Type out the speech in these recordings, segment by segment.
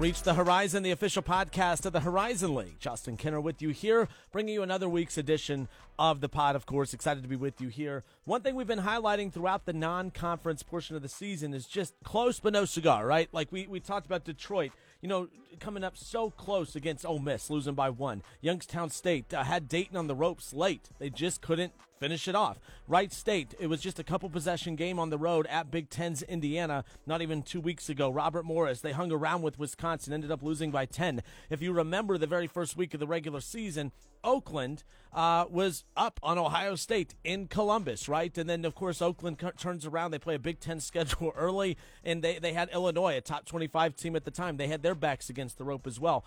Reach the Horizon, the official podcast of the Horizon League. Justin Kinner with you here, bringing you another week's edition of the pod, of course. Excited to be with you here. One thing we've been highlighting throughout the non conference portion of the season is just close but no cigar, right? Like we, we talked about Detroit, you know, coming up so close against Ole Miss, losing by one. Youngstown State uh, had Dayton on the ropes late. They just couldn't finish it off. Wright State, it was just a couple possession game on the road at Big Ten's Indiana not even two weeks ago. Robert Morris, they hung around with Wisconsin, ended up losing by 10. If you remember the very first week of the regular season, Oakland uh, was up on Ohio State in Columbus, right? And then, of course, Oakland c- turns around. They play a Big Ten schedule early, and they, they had Illinois, a top 25 team at the time. They had their backs against the rope as well.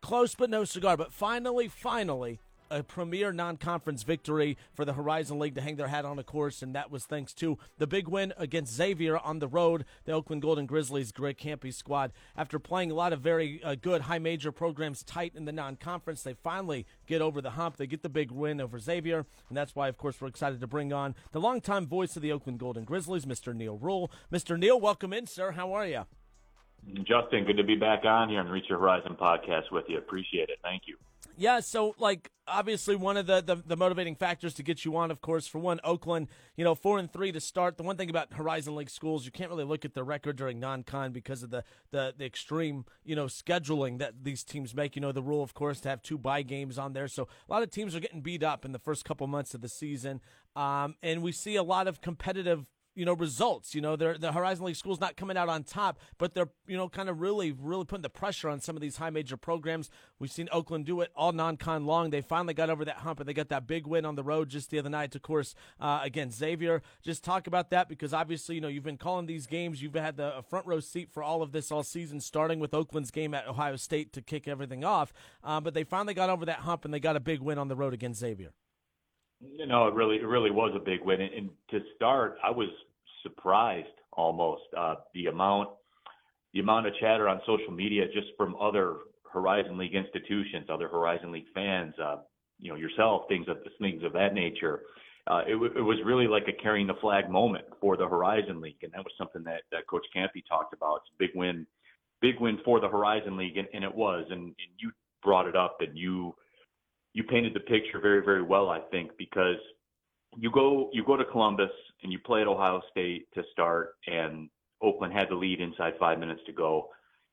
Close but no cigar. But finally, finally, a premier non-conference victory for the Horizon League to hang their hat on a course, and that was thanks to the big win against Xavier on the road. The Oakland Golden Grizzlies, Greg Kampe squad, after playing a lot of very uh, good high major programs tight in the non-conference, they finally get over the hump. They get the big win over Xavier, and that's why, of course, we're excited to bring on the longtime voice of the Oakland Golden Grizzlies, Mr. Neal Ruhl. Mr. Neal, welcome in, sir. How are you? Justin, good to be back on here on Reach Your Horizon podcast with you. Appreciate it. Thank you. Yeah, so like obviously one of the, the, the motivating factors to get you on, of course, for one, Oakland, you know, four and three to start. The one thing about Horizon League schools, you can't really look at their record during non-con because of the, the the extreme, you know, scheduling that these teams make. You know, the rule, of course, to have two bye games on there. So a lot of teams are getting beat up in the first couple months of the season, um, and we see a lot of competitive you know results. You know, the Horizon League schools not coming out on top, but they're you know kind of really really putting the pressure on some of these high major programs. We've seen Oakland do it all non-con long. They finally got over that hump and they got that big win on the road just the other night, of course, uh, against Xavier. Just talk about that because obviously you know you've been calling these games. You've had the front row seat for all of this all season, starting with Oakland's game at Ohio State to kick everything off. Uh, but they finally got over that hump and they got a big win on the road against Xavier. You know, it really, it really was a big win. And, and to start, I was surprised almost uh, the amount the amount of chatter on social media just from other Horizon League institutions, other Horizon League fans, uh, you know, yourself, things of things of that nature. Uh, it, w- it was really like a carrying the flag moment for the Horizon League, and that was something that, that Coach Kampe talked about. It's a big win, big win for the Horizon League, and, and it was. And, and you brought it up, and you you painted the picture very, very well, I think, because you go you go to Columbus and you play at Ohio State to start, and Oakland had the lead inside five minutes to go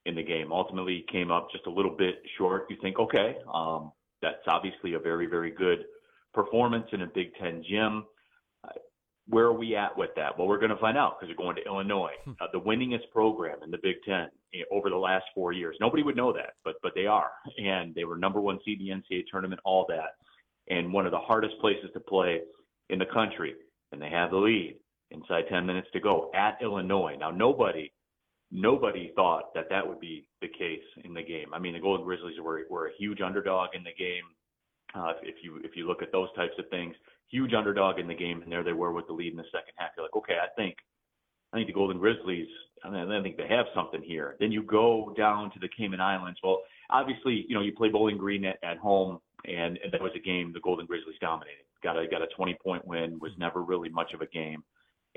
in the game. Ultimately, came up just a little bit short. You think, okay, um, that's obviously a very very good performance in a Big Ten gym. Where are we at with that? Well, we're going to find out because we're going to Illinois, hmm. uh, the winningest program in the Big Ten you know, over the last four years. Nobody would know that, but but they are, and they were number one seed in the NCAA tournament, all that, and one of the hardest places to play in the country, and they have the lead inside 10 minutes to go at Illinois. Now, nobody, nobody thought that that would be the case in the game. I mean, the Golden Grizzlies were were a huge underdog in the game. Uh, if you if you look at those types of things, huge underdog in the game, and there they were with the lead in the second half. You're like, okay, I think, I think the Golden Grizzlies. I, mean, I think they have something here. Then you go down to the Cayman Islands. Well, obviously, you know, you play Bowling Green at, at home, and, and that was a game the Golden Grizzlies dominated got a got a 20 point win. Was never really much of a game,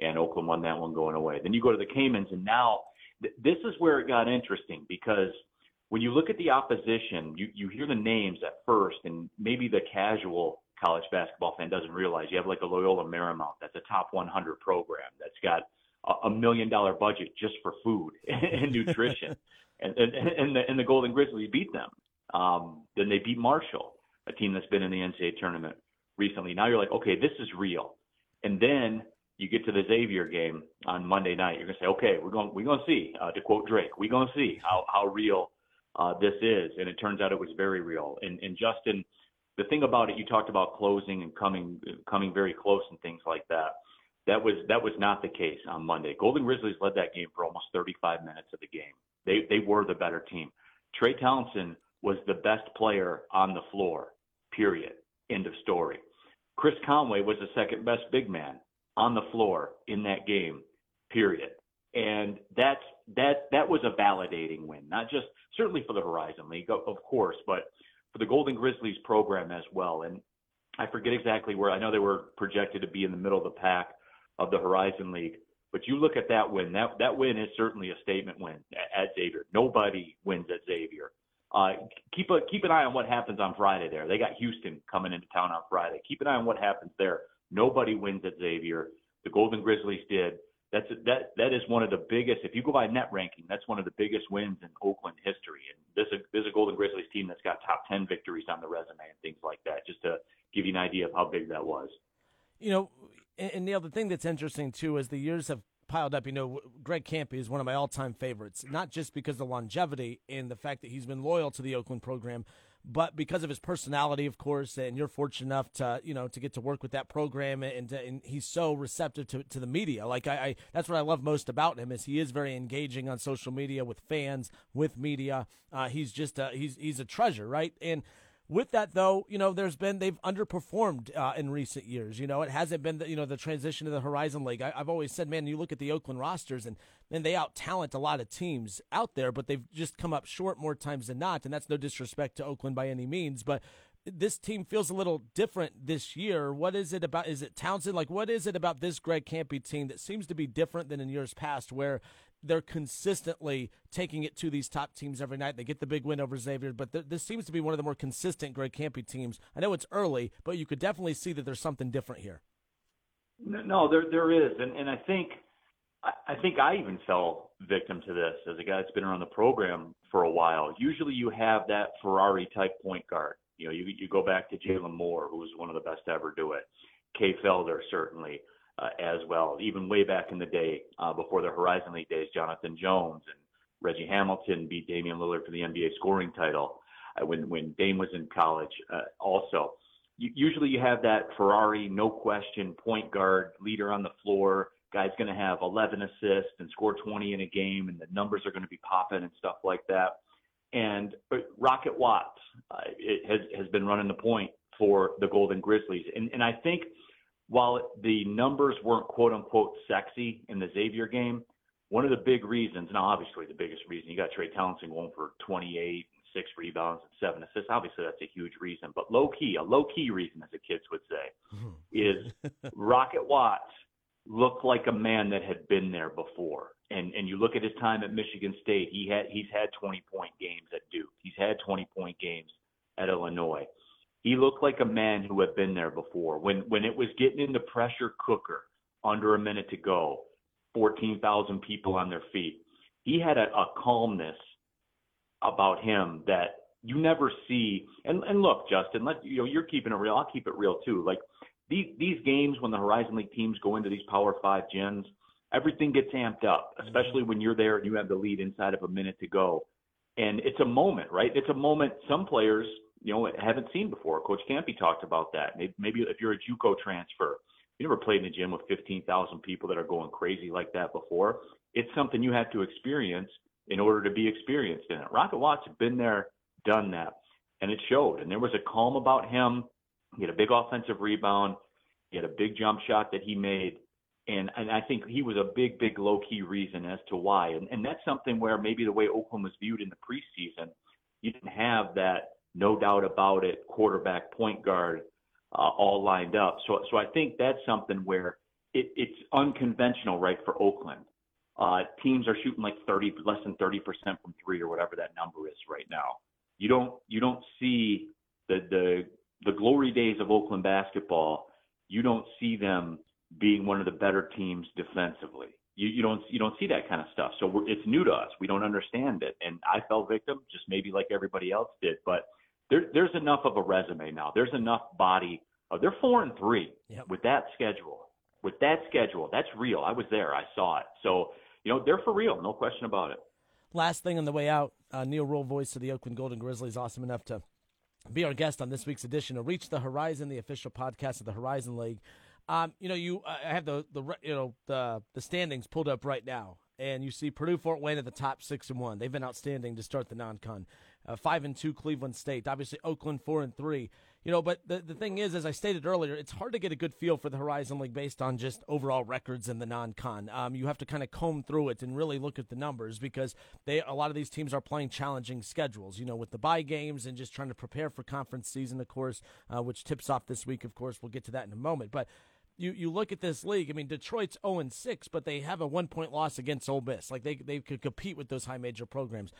and Oakland won that one going away. Then you go to the Caymans, and now th- this is where it got interesting because when you look at the opposition, you you hear the names at first, and maybe the casual college basketball fan doesn't realize you have like a Loyola Marymount that's a top 100 program that's got a, a million dollar budget just for food and nutrition, and, and and the and the Golden Grizzlies beat them. Um, then they beat Marshall, a team that's been in the NCAA tournament recently. Now you're like, okay, this is real. And then you get to the Xavier game on Monday night. You're gonna say, okay, we're going we're gonna see. Uh, to quote Drake, we're gonna see how how real uh, this is. And it turns out it was very real. And and Justin, the thing about it, you talked about closing and coming coming very close and things like that. That was that was not the case on Monday. Golden Grizzlies led that game for almost 35 minutes of the game. They they were the better team. Trey Townsend was the best player on the floor. Period. End of story. Chris Conway was the second best big man on the floor in that game, period. And that's that that was a validating win, not just certainly for the Horizon League, of course, but for the Golden Grizzlies program as well. And I forget exactly where I know they were projected to be in the middle of the pack of the Horizon League. But you look at that win. That that win is certainly a statement win at, Xavier. Nobody wins at Xavier. Uh, keep a keep an eye on what happens on Friday. There, they got Houston coming into town on Friday. Keep an eye on what happens there. Nobody wins at Xavier. The Golden Grizzlies did. That's that that is one of the biggest. If you go by net ranking, that's one of the biggest wins in Oakland history. And this is this is a Golden Grizzlies team that's got top ten victories on the resume and things like that. Just to give you an idea of how big that was. You know, and Neal, the thing that's interesting too is the years have piled up. You know, Greg Kampe is one of my all-time favorites, not just because of longevity and the fact that he's been loyal to the Oakland program, but because of his personality, of course. And you're fortunate enough to, you know, to get to work with that program, and, to, and he's so receptive to, to the media. Like I, I, that's what I love most about him is he is very engaging on social media with fans, with media. Uh, he's just a, he's he's a treasure, right? And with that, though, you know, there's been they've underperformed uh, in recent years. You know, it hasn't been the, you know the transition to the Horizon League. I, have always said, man, you look at the Oakland rosters and then they out talent a lot of teams out there, but they've just come up short more times than not. And that's no disrespect to Oakland by any means, but this team feels a little different this year. What is it about? Is it Townsend? Like, what is it about this Greg Kampe team that seems to be different than in years past, where they're consistently taking it to these top teams every night. They get the big win over Xavier, but th- this seems to be one of the more consistent Greg Kampe teams. I know it's early, but you could definitely see that there's something different here. No, there there is, and and I think I, think I even fell victim to this as a guy that's been around the program for a while. Usually, you have that Ferrari type point guard. You know, you you go back to Jalen Moore, who was one of the best to ever do it. Kay Felder certainly uh, as well. Even way back in the day, uh, before the Horizon League days, Jonathan Jones and Reggie Hamilton beat Damian Lillard for the NBA scoring title uh, when when Dame was in college. Uh, also, you, usually you have that Ferrari, no question, point guard, leader on the floor. Guy's going to have 11 assists and score 20 in a game, and the numbers are going to be popping and stuff like that. And uh, Rocket Watts uh, it has has been running the point for the Golden Grizzlies, and and I think while the numbers weren't quote unquote sexy in the Xavier game, one of the big reasons, now obviously the biggest reason, you got Trey Townsend going for 28, six rebounds, and seven assists. Obviously, that's a huge reason. But low key, a low key reason, as the kids would say, mm-hmm. is Rocket Watts looked like a man that had been there before. And and you look at his time at Michigan State, he had he's had 20 point games at Duke. He's had 20 point games at Illinois he looked like a man who had been there before. When when it was getting in the pressure cooker under a minute to go, 14,000 people on their feet, he had a, a calmness about him that you never see. And and look, Justin, let you know you're keeping it real. I'll keep it real too. Like these these games when the Horizon League teams go into these Power Five gyms, everything gets amped up, mm-hmm. especially when you're there and you have the lead inside of a minute to go. And it's a moment, right? It's a moment. Some players you know haven't seen before. Coach Kampe talked about that. Maybe, maybe if you're a JUCO transfer, you never played in a gym with 15,000 people that are going crazy like that before. It's something you have to experience in order to be experienced in it. Rocket Watts had been there, done that, and it showed. And there was a calm about him. He had a big offensive rebound. He had a big jump shot that he made. And and I think he was a big, big low key reason as to why. And and that's something where maybe the way Oakland was viewed in the preseason, you didn't have that no doubt about it, quarterback, point guard, uh, all lined up. So, so I think that's something where it, it's unconventional, right, for Oakland. Uh, teams are shooting like 30, less than 30% from three or whatever that number is right now. You don't, you don't see the, the, the glory days of Oakland basketball. You don't see them being one of the better teams defensively. You, you don't you don't see that kind of stuff. So it's new to us. We don't understand it, and I fell victim, just maybe like everybody else did. But there, there's enough of a resume now. There's enough body. Uh, they're four and three yep. with that schedule. With that schedule, that's real. I was there. I saw it. So you know they're for real. No question about it. Last thing on the way out, uh, Neal Ruhl, voice of the Oakland Golden Grizzlies, awesome enough to be our guest on this week's edition of Reach the Horizon, the official podcast of the Horizon League. Um, you know, you uh, I have the the you know the the standings pulled up right now, and you see Purdue Fort Wayne at the top six and one. They've been outstanding to start the non-con uh, five and two Cleveland State. Obviously Oakland four and three. You know, but the the thing is, as I stated earlier, it's hard to get a good feel for the Horizon League based on just overall records in the non-con. Um, you have to kind of comb through it and really look at the numbers because they a lot of these teams are playing challenging schedules. You know, with the bye games and just trying to prepare for conference season, of course, uh, which tips off this week. Of course, we'll get to that in a moment, but you you look at this league. I mean, Detroit's zero and six, but they have a one point loss against Ole Miss. Like they they could compete with those high major programs.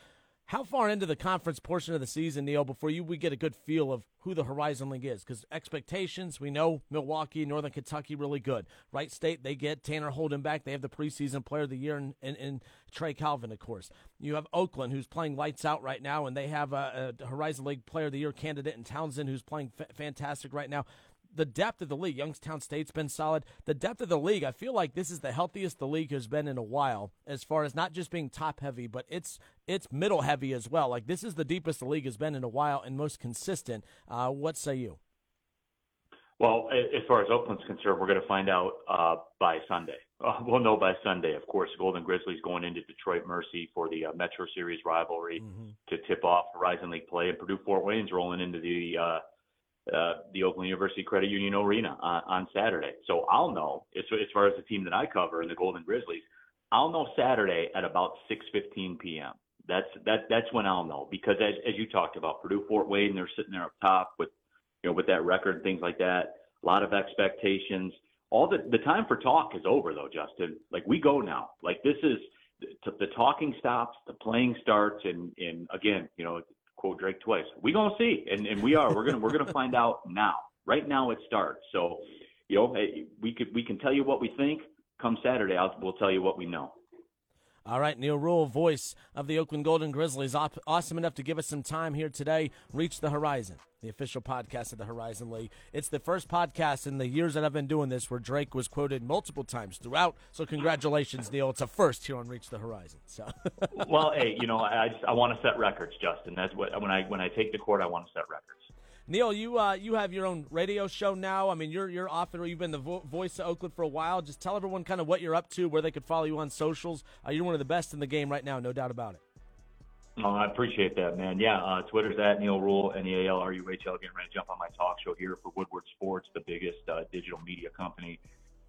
How far into the conference portion of the season, Neal, before you we get a good feel of who the Horizon League is? Because expectations, we know Milwaukee, Northern Kentucky, really good. Wright State, they get Tanner Holden back. They have the preseason player of the year in, in, in Trey Calvin, of course. You have Oakland, who's playing lights out right now, and they have a, a Horizon League player of the year candidate in Townsend, who's playing f- fantastic right now the depth of the league. Youngstown State's been solid. The depth of the league, I feel like this is the healthiest the league has been in a while, as far as not just being top heavy, but it's it's middle heavy as well. Like this is the deepest the league has been in a while and most consistent. Uh, what say you? Well, as far as Oakland's concerned, we're going to find out uh, by Sunday. Uh, we'll know by Sunday, of course. Golden Grizzlies going into Detroit Mercy for the uh, Metro Series rivalry mm-hmm. to tip off Horizon League play, and Purdue Fort Wayne's rolling into the uh, the Oakland University Credit Union Arena on, on Saturday. So I'll know as, as far as the team that I cover and the Golden Grizzlies, I'll know Saturday at about 6:15 p.m. That's that that's when I'll know because as as you talked about Purdue Fort Wayne, they're sitting there up top with you know with that record and things like that. A lot of expectations. All the the time for talk is over though, Justin. Like we go now. Like this is the talking stops, the playing starts, and and again, you know, quote Drake twice. We gonna see, and and we are. We're gonna we're gonna find out now. Right now it starts. So, you know, hey, we could we can tell you what we think. Come Saturday, I'll, we'll tell you what we know. All right, Neal Ruhl, voice of the Oakland Golden Grizzlies, awesome enough to give us some time here today. Reach the Horizon, the official podcast of the Horizon League. It's the first podcast in the years that I've been doing this where Drake was quoted multiple times throughout. So congratulations, Neal. It's a first here on Reach the Horizon. So, well, hey, you know, I just, I want to set records, Justin. That's what when I when I take the court, I want to set records. Neal, you uh, you have your own radio show now. I mean, you're you're author. You've been the vo- voice of Oakland for a while. Just tell everyone kind of what you're up to, where they could follow you on socials. Uh, you're one of the best in the game right now, no doubt about it. Oh, I appreciate that, man. Yeah, uh, Twitter's at Neal Ruhl, N E A L R U H L. Getting ready to jump on my talk show here for Woodward Sports, the biggest uh, digital media company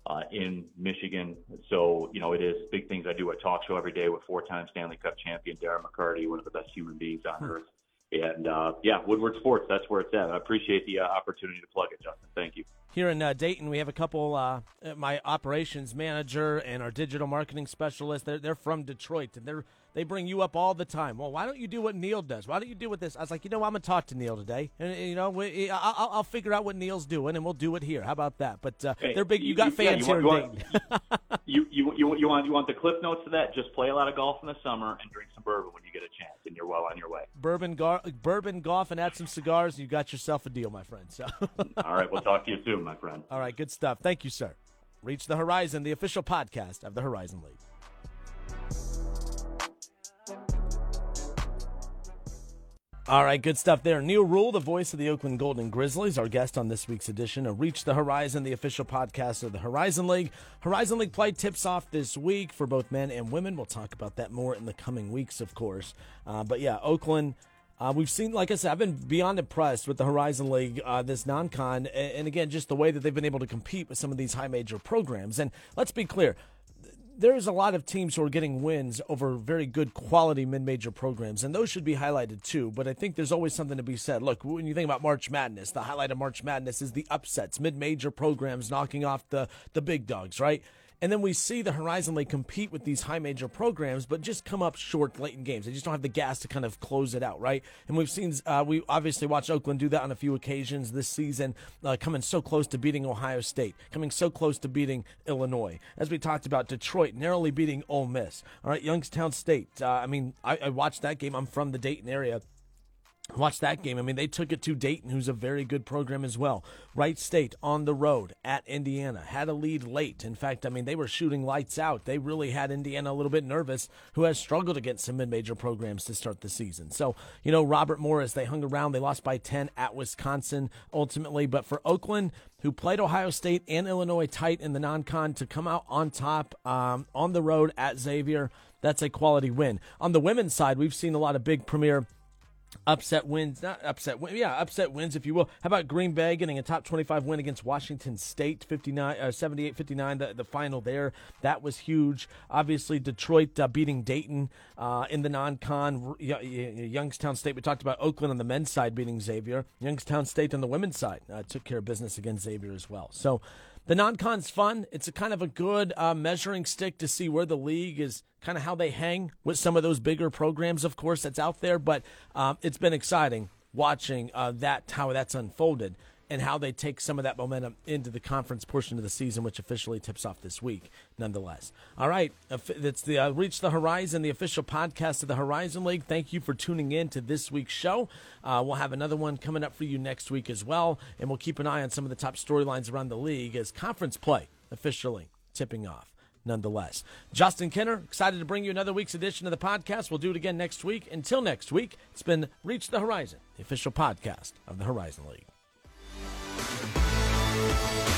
uh, in Michigan. So, you know, it is big things I do a talk show every day with four-time Stanley Cup champion Darren McCarty, one of the best human beings on hmm. earth. And uh, yeah, Woodward Sports, that's where it's at. I appreciate the uh, opportunity to plug it, Justin. Thank you. Here in uh, Dayton, we have a couple. Uh, my operations manager and our digital marketing specialist. They're they're from Detroit, and they're they bring you up all the time. Well, why don't you do what Neal does? Why don't you do what this? I was like, you know, I'm gonna talk to Neal today, and you know, we, I'll, I'll, figure out what Neal's doing, and we'll do it here. How about that? But uh, hey, they're big. You got fans yeah, you want, here you want, you, you, you, you want you want the cliff notes of that? Just play a lot of golf in the summer and drink some bourbon when you get a chance, and you're well on your way. Bourbon, gar- bourbon, golf, and add some cigars, you got yourself a deal, my friend. So, all right, we'll talk to you soon, my friend. All right, good stuff. Thank you, sir. Reach the Horizon, the official podcast of the Horizon League. All right, good stuff there. Neal Ruhl, the voice of the Oakland Golden Grizzlies, our guest on this week's edition of Reach the Horizon, the official podcast of the Horizon League. Horizon League play tips off this week for both men and women. We'll talk about that more in the coming weeks, of course. Uh, but yeah, Oakland. Uh, we've seen, like I said, I've been beyond impressed with the Horizon League, uh, this non con, and, again, just the way that they've been able to compete with some of these high major programs. And let's be clear, there's a lot of teams who are getting wins over very good quality mid-major programs, and those should be highlighted too. But I think there's always something to be said. Look, when you think about March Madness, the highlight of March Madness is the upsets, mid-major programs knocking off the the big dogs, right? And then we see the Horizon League compete with these high major programs, but just come up short late in games. They just don't have the gas to kind of close it out, right? And we've seen, uh, we obviously watched Oakland do that on a few occasions this season, uh, coming so close to beating Ohio State, coming so close to beating Illinois. As we talked about, Detroit narrowly beating Ole Miss. All right, Youngstown State. Uh, I mean, I, I watched that game. I'm from the Dayton area. Watch that game. I mean, they took it to Dayton, who's a very good program as well. Wright State on the road at Indiana had a lead late. In fact, I mean, they were shooting lights out. They really had Indiana a little bit nervous, who has struggled against some mid-major programs to start the season. So, you know, Robert Morris, they hung around. They lost by 10 at Wisconsin ultimately. But for Oakland, who played Ohio State and Illinois tight in the non-con to come out on top um, on the road at Xavier, that's a quality win. On the women's side, we've seen a lot of big premier upset wins, not upset, yeah, upset wins, if you will. How about Green Bay getting a top 25 win against Washington State, 59, uh, 78 59, the, the final there? That was huge. Obviously, Detroit uh, beating Dayton uh, in the non con. Youngstown State, we talked about Oakland on the men's side beating Xavier. Youngstown State on the women's side uh, took care of business against Xavier as well. So, the non-con's fun. It's a kind of a good uh, measuring stick to see where the league is, kind of how they hang with some of those bigger programs, of course, that's out there. But um, it's been exciting watching uh, that how that's unfolded and how they take some of that momentum into the conference portion of the season, which officially tips off this week, nonetheless. All right, that's the uh, Reach the Horizon, the official podcast of the Horizon League. Thank you for tuning in to this week's show. Uh, we'll have another one coming up for you next week as well, and we'll keep an eye on some of the top storylines around the league as conference play officially tipping off nonetheless. Justin Kinner, excited to bring you another week's edition of the podcast. We'll do it again next week. Until next week, it's been Reach the Horizon, the official podcast of the Horizon League. Bye.